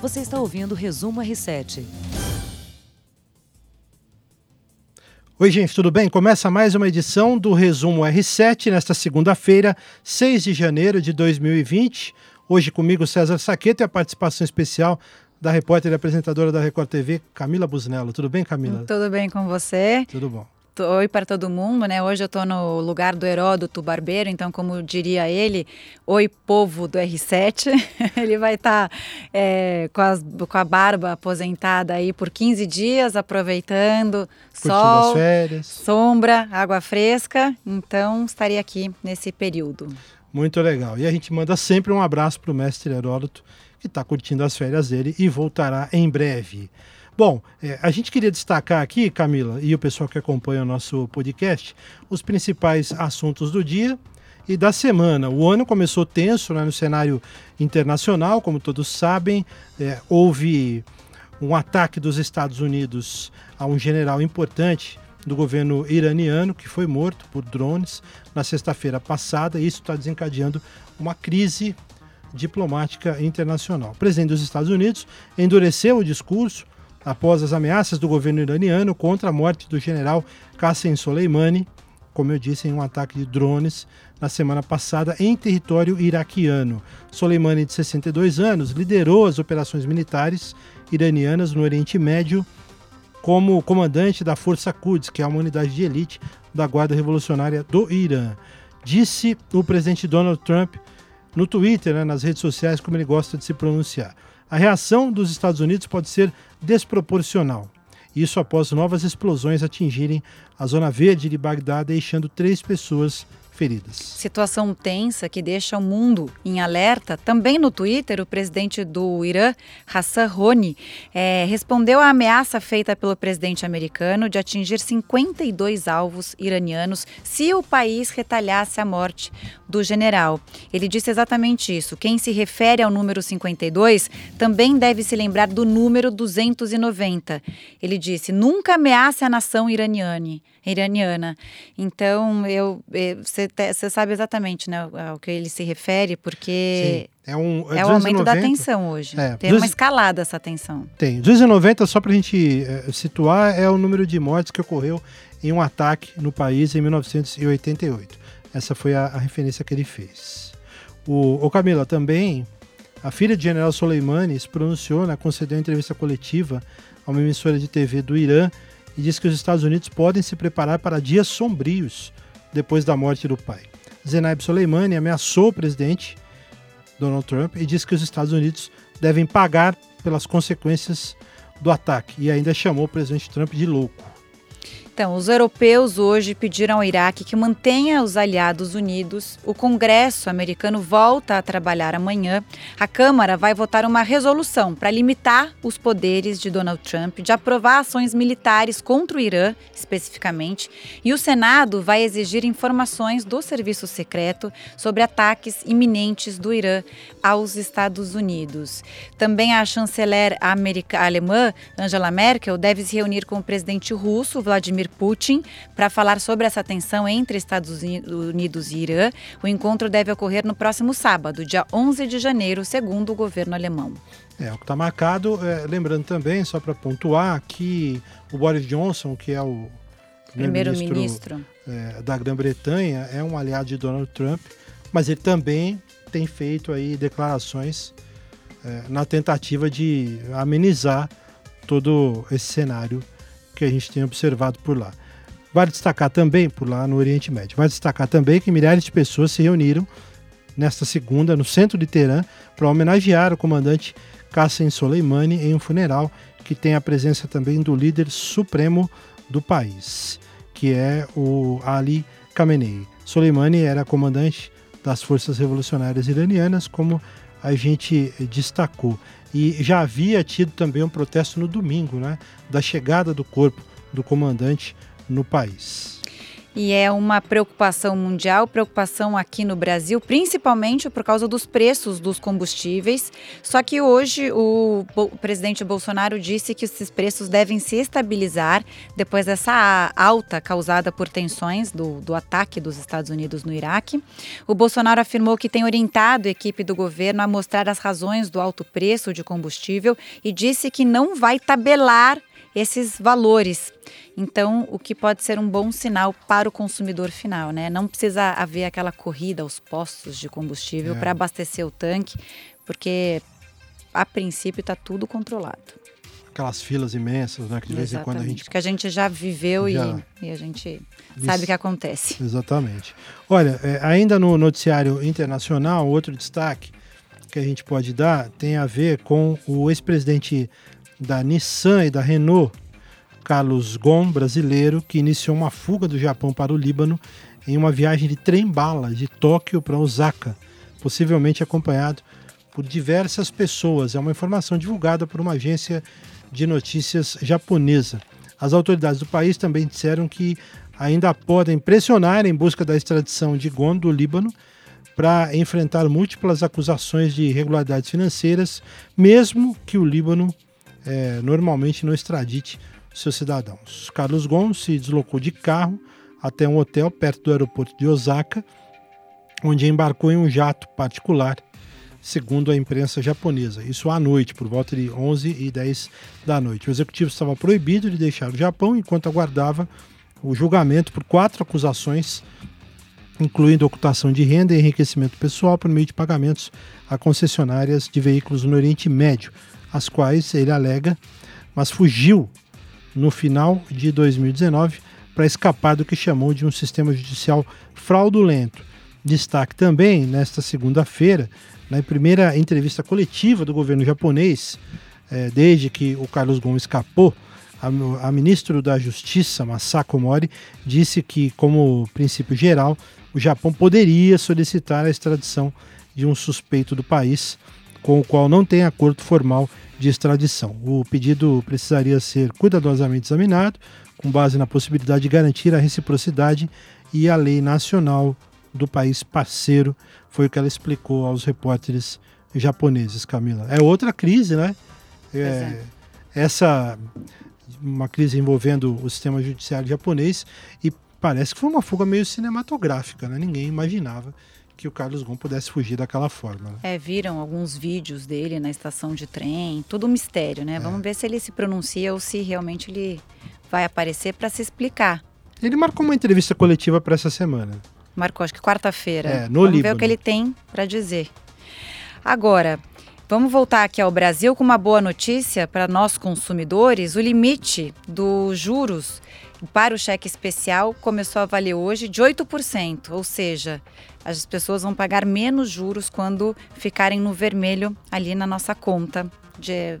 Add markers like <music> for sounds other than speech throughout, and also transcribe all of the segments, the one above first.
Você está ouvindo o Resumo R7. Oi, gente, tudo bem? Começa mais uma edição do Resumo R7 nesta segunda-feira, 6 de janeiro de 2020. Hoje comigo César Saqueto e a participação especial da repórter e apresentadora da Record TV, Camila Busnello. Tudo bem, Camila? Tudo bem com você? Tudo bom. Oi para todo mundo, né? Hoje eu estou no lugar do Heródoto Barbeiro, então, como diria ele, oi povo do R7. <laughs> ele vai estar tá, é, com, com a barba aposentada aí por 15 dias, aproveitando Curtindo sol, férias. sombra, água fresca. Então, estaria aqui nesse período. Muito legal. E a gente manda sempre um abraço para o mestre Heródoto, que está curtindo as férias dele e voltará em breve. Bom, é, a gente queria destacar aqui, Camila, e o pessoal que acompanha o nosso podcast, os principais assuntos do dia e da semana. O ano começou tenso né, no cenário internacional, como todos sabem. É, houve um ataque dos Estados Unidos a um general importante do governo iraniano que foi morto por drones na sexta-feira passada. E isso está desencadeando uma crise diplomática internacional. O presidente dos Estados Unidos endureceu o discurso após as ameaças do governo iraniano contra a morte do general Qasem Soleimani, como eu disse, em um ataque de drones na semana passada em território iraquiano. Soleimani, de 62 anos, liderou as operações militares iranianas no Oriente Médio como comandante da Força Quds, que é uma unidade de elite da Guarda Revolucionária do Irã. Disse o presidente Donald Trump no Twitter, né, nas redes sociais, como ele gosta de se pronunciar. A reação dos Estados Unidos pode ser desproporcional. Isso após novas explosões atingirem a zona verde de Bagdá, deixando três pessoas feridas. Situação tensa que deixa o mundo em alerta. Também no Twitter, o presidente do Irã, Hassan Rouhani, é, respondeu à ameaça feita pelo presidente americano de atingir 52 alvos iranianos se o país retalhasse a morte do general. Ele disse exatamente isso. Quem se refere ao número 52 também deve se lembrar do número 290. Ele disse: nunca ameace a nação iraniana. Iraniana. Então, eu, você sabe exatamente né, ao que ele se refere, porque Sim. é, um, é, é o aumento da tensão hoje. É, tem 2, uma escalada essa tensão. Tem. 290, só para a gente é, situar, é o número de mortes que ocorreu em um ataque no país em 1988. Essa foi a, a referência que ele fez. O, o Camila também, a filha de General Soleimani se pronunciou, né, concedeu uma entrevista coletiva a uma emissora de TV do Irã e disse que os Estados Unidos podem se preparar para dias sombrios depois da morte do pai. Zenaib Soleimani ameaçou o presidente Donald Trump e disse que os Estados Unidos devem pagar pelas consequências do ataque e ainda chamou o presidente Trump de louco. Então, os europeus hoje pediram ao Iraque que mantenha os aliados unidos. O Congresso americano volta a trabalhar amanhã. A Câmara vai votar uma resolução para limitar os poderes de Donald Trump de aprovar ações militares contra o Irã, especificamente. E o Senado vai exigir informações do serviço secreto sobre ataques iminentes do Irã aos Estados Unidos. Também a chanceler alemã, Angela Merkel, deve se reunir com o presidente russo, Vladimir Putin para falar sobre essa tensão entre Estados Unidos e Irã. O encontro deve ocorrer no próximo sábado, dia 11 de janeiro, segundo o governo alemão. É, o que está marcado, é, lembrando também, só para pontuar, que o Boris Johnson, que é o primeiro-ministro é, da Grã-Bretanha, é um aliado de Donald Trump, mas ele também tem feito aí declarações é, na tentativa de amenizar todo esse cenário que a gente tem observado por lá. Vale destacar também, por lá no Oriente Médio, vale destacar também que milhares de pessoas se reuniram nesta segunda no centro de Teherã para homenagear o comandante Qasem Soleimani em um funeral que tem a presença também do líder supremo do país, que é o Ali Khamenei. Soleimani era comandante das forças revolucionárias iranianas, como a gente destacou. E já havia tido também um protesto no domingo, né, da chegada do corpo do comandante no país. E é uma preocupação mundial, preocupação aqui no Brasil, principalmente por causa dos preços dos combustíveis. Só que hoje o, presidente Bolsonaro disse que esses preços devem se estabilizar depois dessa alta causada por tensões do, do ataque dos Estados Unidos no Iraque. O Bolsonaro afirmou que tem orientado a equipe do governo a mostrar as razões do alto preço de combustível e disse que não vai tabelar esses valores. Então, o que pode ser um bom sinal para o consumidor final, né? Não precisa haver aquela corrida aos postos de combustível é. para abastecer o tanque, porque a princípio está tudo controlado. Aquelas filas imensas, né? Que de vez em quando a gente. Que a gente já viveu já... E, e, a gente sabe o que acontece. Exatamente. Olha, é, ainda no noticiário internacional, outro destaque que a gente pode dar tem a ver com o ex-presidente da Nissan e da Renault, Carlos Ghosn, brasileiro, que iniciou uma fuga do Japão para o Líbano em uma viagem de trem-bala de Tóquio para Osaka, possivelmente acompanhado por diversas pessoas. É uma informação divulgada por uma agência de notícias japonesa. As autoridades do país também disseram que ainda podem pressionar em busca da extradição de Gon do Líbano para enfrentar múltiplas acusações de irregularidades financeiras, mesmo que o Líbano é, normalmente não extradite seus cidadãos. Carlos Gomes se deslocou de carro até um hotel perto do aeroporto de Osaka, onde embarcou em um jato particular, segundo a imprensa japonesa. Isso à noite, por volta de 11 e 10 da noite. O executivo estava proibido de deixar o Japão enquanto aguardava o julgamento por quatro acusações, incluindo ocultação de renda e enriquecimento pessoal por meio de pagamentos a concessionárias de veículos no Oriente Médio, as quais ele alega, mas fugiu no final de 2019 para escapar do que chamou de um sistema judicial fraudulento. Destaque também nesta segunda-feira, na primeira entrevista coletiva do governo japonês, eh, desde que o Carlos Gomes escapou, a, a ministro da Justiça, Masako Mori, disse que, como princípio geral, o Japão poderia solicitar a extradição de um suspeito do país com o qual não tem acordo formal de extradição. O pedido precisaria ser cuidadosamente examinado, com base na possibilidade de garantir a reciprocidade e a lei nacional do país parceiro, foi o que ela explicou aos repórteres japoneses, Camila. É outra crise, né? É. Essa uma crise envolvendo o sistema judiciário japonês e parece que foi uma fuga meio cinematográfica, né? Ninguém imaginava que o Carlos Gon pudesse fugir daquela forma. Né? É, viram alguns vídeos dele na estação de trem, tudo um mistério, né? É. Vamos ver se ele se pronuncia ou se realmente ele vai aparecer para se explicar. Ele marcou uma entrevista coletiva para essa semana. Marcou, acho que quarta-feira. É, no Vamos Líbano. ver o que ele tem para dizer. Agora, vamos voltar aqui ao Brasil com uma boa notícia para nós consumidores. O limite dos juros para o cheque especial começou a valer hoje de 8%, ou seja, as pessoas vão pagar menos juros quando ficarem no vermelho ali na nossa conta de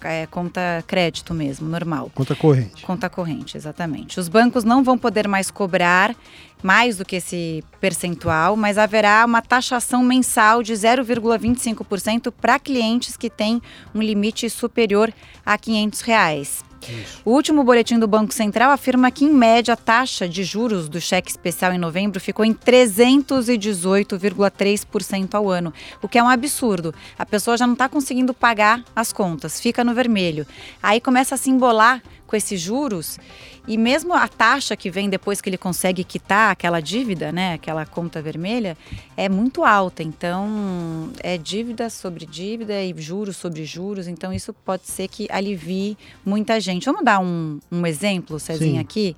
é, conta crédito mesmo, normal. Conta corrente. Conta corrente, exatamente. Os bancos não vão poder mais cobrar mais do que esse percentual, mas haverá uma taxação mensal de 0,25% para clientes que têm um limite superior a 500 reais. Isso. O último boletim do Banco Central afirma que, em média, a taxa de juros do cheque especial em novembro ficou em 318,3% ao ano, o que é um absurdo. A pessoa já não está conseguindo pagar as contas, fica no vermelho. Aí começa a se embolar com esses juros e mesmo a taxa que vem depois que ele consegue quitar aquela dívida, né, aquela conta vermelha, é muito alta. Então, é dívida sobre dívida e juros sobre juros. Então, isso pode ser que alivie muita gente. Vamos dar um, um exemplo, Cezinha, Sim. aqui?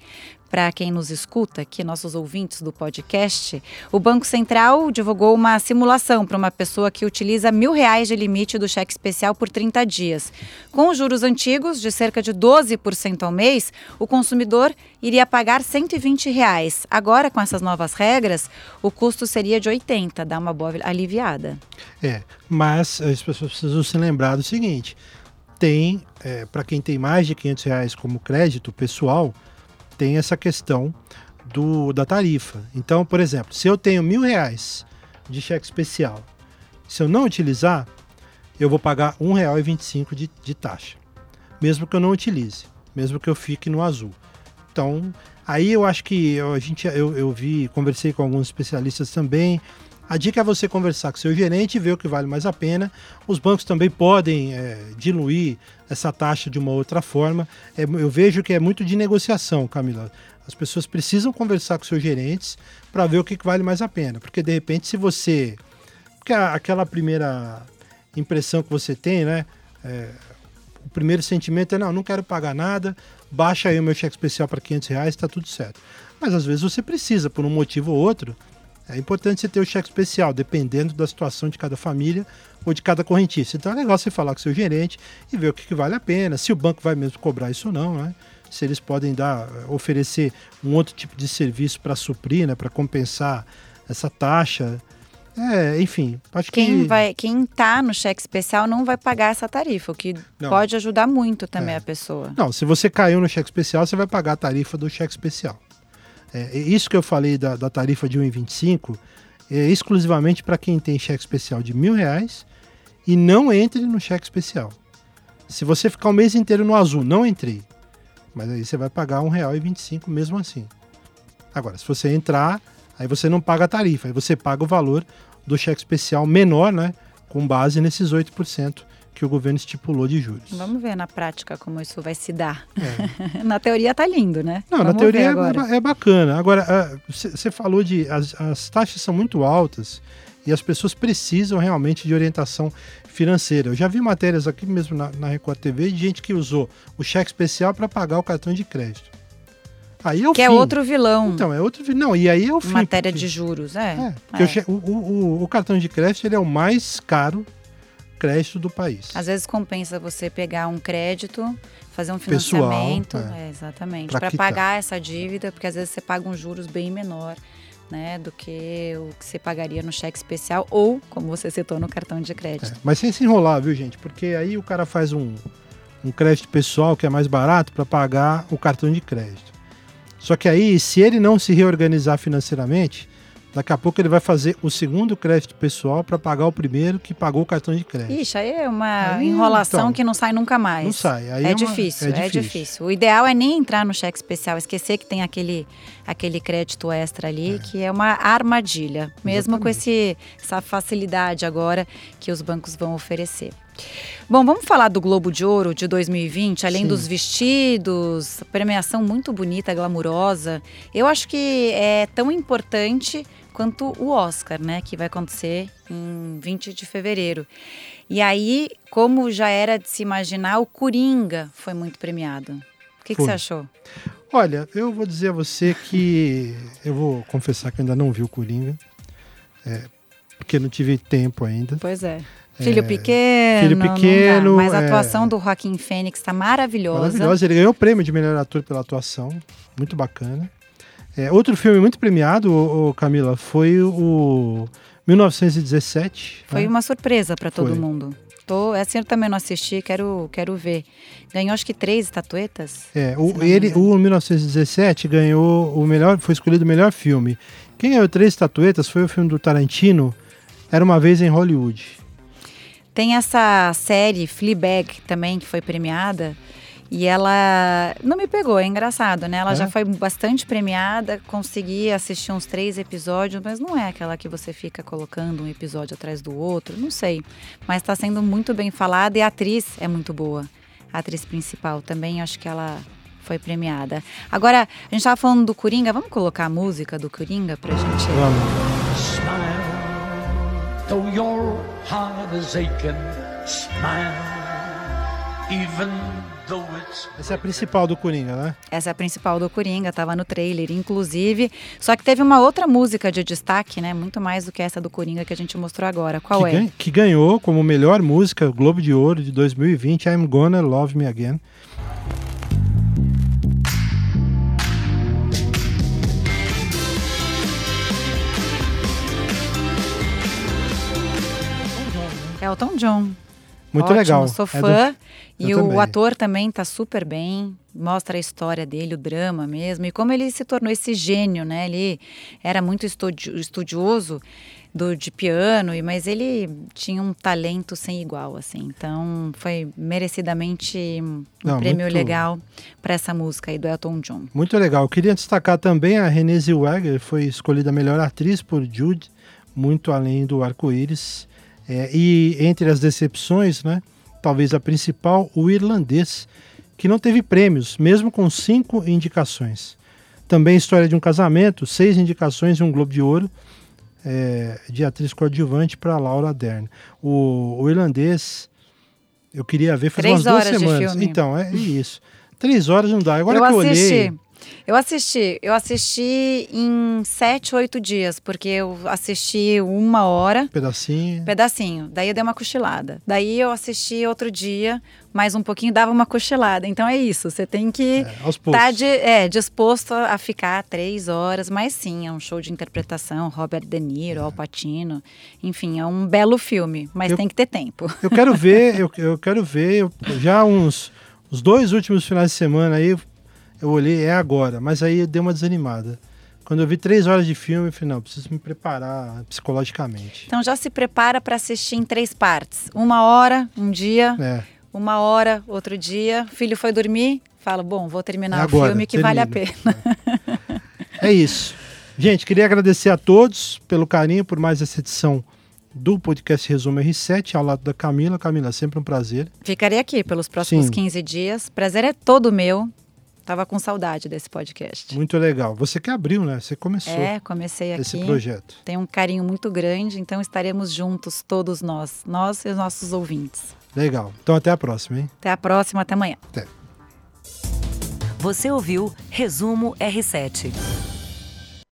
Para quem nos escuta, aqui nossos ouvintes do podcast, o Banco Central divulgou uma simulação para uma pessoa que utiliza mil reais de limite do cheque especial por 30 dias. Com os juros antigos de cerca de 12% ao mês, o consumidor iria pagar 120 reais. Agora, com essas novas regras, o custo seria de 80, dá uma boa aliviada. É, mas as pessoas precisam se lembrar do seguinte: tem, é, para quem tem mais de 500 reais como crédito pessoal, tem essa questão do, da tarifa. Então, por exemplo, se eu tenho mil reais de cheque especial, se eu não utilizar, eu vou pagar R$ 1,25 de, de taxa, mesmo que eu não utilize, mesmo que eu fique no azul. Então, Aí eu acho que a gente, eu, eu vi, conversei com alguns especialistas também. A dica é você conversar com seu gerente e ver o que vale mais a pena. Os bancos também podem é, diluir essa taxa de uma outra forma. É, eu vejo que é muito de negociação, Camila. As pessoas precisam conversar com seus gerentes para ver o que, vale mais a pena. Porque de repente, se você. Porque aquela primeira impressão que você tem, né? É, o primeiro sentimento é: não, não quero pagar nada, baixa aí o meu cheque especial para 500 reais, está tudo certo. Mas às vezes você precisa, por um motivo ou outro. É importante você ter o cheque especial, dependendo da situação de cada família ou de cada correntista. Então é legal você falar com seu gerente e ver o que, que vale a pena, se o banco vai mesmo cobrar isso ou não, né? Se eles podem dar, oferecer um outro tipo de serviço para suprir, né? Para compensar essa taxa. É, enfim, acho quem que... Vai, quem tá no cheque especial não vai pagar essa tarifa, o que não. pode ajudar muito também é. a pessoa. Não, se você caiu no cheque especial, você vai pagar a tarifa do cheque especial. É, isso que eu falei da, da tarifa de 1,25 é exclusivamente para quem tem cheque especial de mil reais e não entre no cheque especial. Se você ficar o mês inteiro no azul, não entrei. Mas aí você vai pagar R$ 1,25 mesmo assim. Agora, se você entrar, aí você não paga a tarifa, aí você paga o valor do cheque especial menor, né? Com base nesses 8% que o governo estipulou de juros. Vamos ver na prática como isso vai se dar. É. <laughs> na teoria tá lindo, né? Não, Vamos na teoria é, é, bacana. Agora, você falou de as, as taxas são muito altas e as pessoas precisam realmente de orientação financeira. Eu já vi matérias aqui mesmo na, na Record TV de gente que usou o cheque especial para pagar o cartão de crédito. Aí é o que fim. é outro vilão. Então, é outro vilão. Não, e aí é o fim. Matéria porque... de juros, é. é, é. O, o, o, cartão de crédito ele é o mais caro crédito do país. Às vezes compensa você pegar um crédito, fazer um financiamento, Pessoal, é. É, exatamente, para pagar essa dívida, porque às vezes você paga um juros bem menor. Né, do que o que você pagaria no cheque especial ou, como você citou, no cartão de crédito. É, mas sem se enrolar, viu, gente? Porque aí o cara faz um, um crédito pessoal que é mais barato para pagar o cartão de crédito. Só que aí, se ele não se reorganizar financeiramente, Daqui a pouco ele vai fazer o segundo crédito pessoal para pagar o primeiro que pagou o cartão de crédito. Ixi, aí é uma aí, enrolação então, que não sai nunca mais. Não sai. Aí é, é, difícil, uma, é, é difícil, é difícil. O ideal é nem entrar no cheque especial, esquecer que tem aquele, aquele crédito extra ali, é. que é uma armadilha, mesmo Exatamente. com esse, essa facilidade agora que os bancos vão oferecer. Bom, vamos falar do Globo de Ouro de 2020, além Sim. dos vestidos, premiação muito bonita, glamurosa. Eu acho que é tão importante quanto o Oscar, né, que vai acontecer em 20 de fevereiro. E aí, como já era de se imaginar, o Coringa foi muito premiado. O que, que você achou? Olha, eu vou dizer a você que eu vou confessar que ainda não vi o Coringa, é, porque não tive tempo ainda. Pois é. Filho é, pequeno. Filho pequeno. Mas a é. atuação é, do Joaquim Fênix está maravilhosa. Maravilhosa. Ele ganhou o prêmio de melhor ator pela atuação. Muito bacana. É, outro filme muito premiado, o, Camila, foi o 1917. Foi né? uma surpresa para todo foi. mundo. Tô, essa eu também não assisti, quero, quero ver. Ganhou acho que três estatuetas. É, o, ele, o 1917 ganhou o melhor, foi escolhido o melhor filme. Quem ganhou três estatuetas foi o filme do Tarantino, Era uma vez em Hollywood. Tem essa série Fleabag também que foi premiada. E ela não me pegou, é engraçado, né? Ela é? já foi bastante premiada, consegui assistir uns três episódios, mas não é aquela que você fica colocando um episódio atrás do outro, não sei. Mas está sendo muito bem falada e a atriz é muito boa. A atriz principal também, acho que ela foi premiada. Agora, a gente estava falando do Coringa, vamos colocar a música do Coringa pra gente. Vamos. Smile, though your heart is aching, smile, even essa é a principal do Coringa, né? Essa é a principal do Coringa, estava no trailer, inclusive. Só que teve uma outra música de destaque, né? Muito mais do que essa do Coringa que a gente mostrou agora. Qual que é? Ganha, que ganhou como melhor música Globo de Ouro de 2020, I'm Gonna Love Me Again. Elton John. Muito Ótimo, legal. Sou É do- fã. e eu o também. ator também tá super bem. Mostra a história dele, o drama mesmo. E como ele se tornou esse gênio, né? Ele era muito estudi- estudioso do, de piano, e- mas ele tinha um talento sem igual, assim. Então foi merecidamente um Não, prêmio muito- legal para essa música aí do Elton John. Muito legal. Eu queria destacar também a Renée Zellweger, foi escolhida melhor atriz por Jude, muito além do arco-íris. É, e entre as decepções, né, talvez a principal, o irlandês, que não teve prêmios, mesmo com cinco indicações. Também História de um Casamento, seis indicações e um Globo de Ouro é, de atriz coadjuvante para Laura Dern. O, o irlandês, eu queria ver faz Três umas duas semanas. Então, é isso. Três horas não dá. Agora eu que eu assisti. olhei. Eu assisti, eu assisti em sete, oito dias, porque eu assisti uma hora, pedacinho. pedacinho. Daí eu dei uma cochilada. Daí eu assisti outro dia, mais um pouquinho, dava uma cochilada. Então é isso, você tem que É, estar de, é, disposto a ficar três horas, mas sim, é um show de interpretação, Robert De Niro, Al Pacino, enfim, é um belo filme, mas Eu- tem que ter tempo. Eu quero <laughs> ver, eu, eu quero ver. eu- já uns os dois últimos finais de semana aí, eu olhei, é agora, mas aí eu dei uma desanimada. Quando eu vi três horas de filme, eu falei, não, preciso me preparar psicologicamente. Então já se prepara para assistir em três partes. Uma hora, um dia, É, uma hora, outro dia, filho foi dormir, fala, bom, vou terminar É o agora, filme que vale a pena. <laughs> é isso. Gente, queria agradecer a todos pelo carinho, por mais essa edição do podcast Resumo R7, ao lado da Camila. Camila, sempre um prazer. Ficarei aqui pelos próximos Sim. 15 dias. Prazer é todo meu. Tava com saudade desse podcast. Muito legal. Você que abriu, né? Você começou É, comecei esse aqui. projeto. Tem um carinho muito grande, então estaremos juntos, todos nós, nós e os nossos ouvintes. Legal. Então até a próxima, hein? Até a próxima, até amanhã. Até. Você ouviu Resumo R7.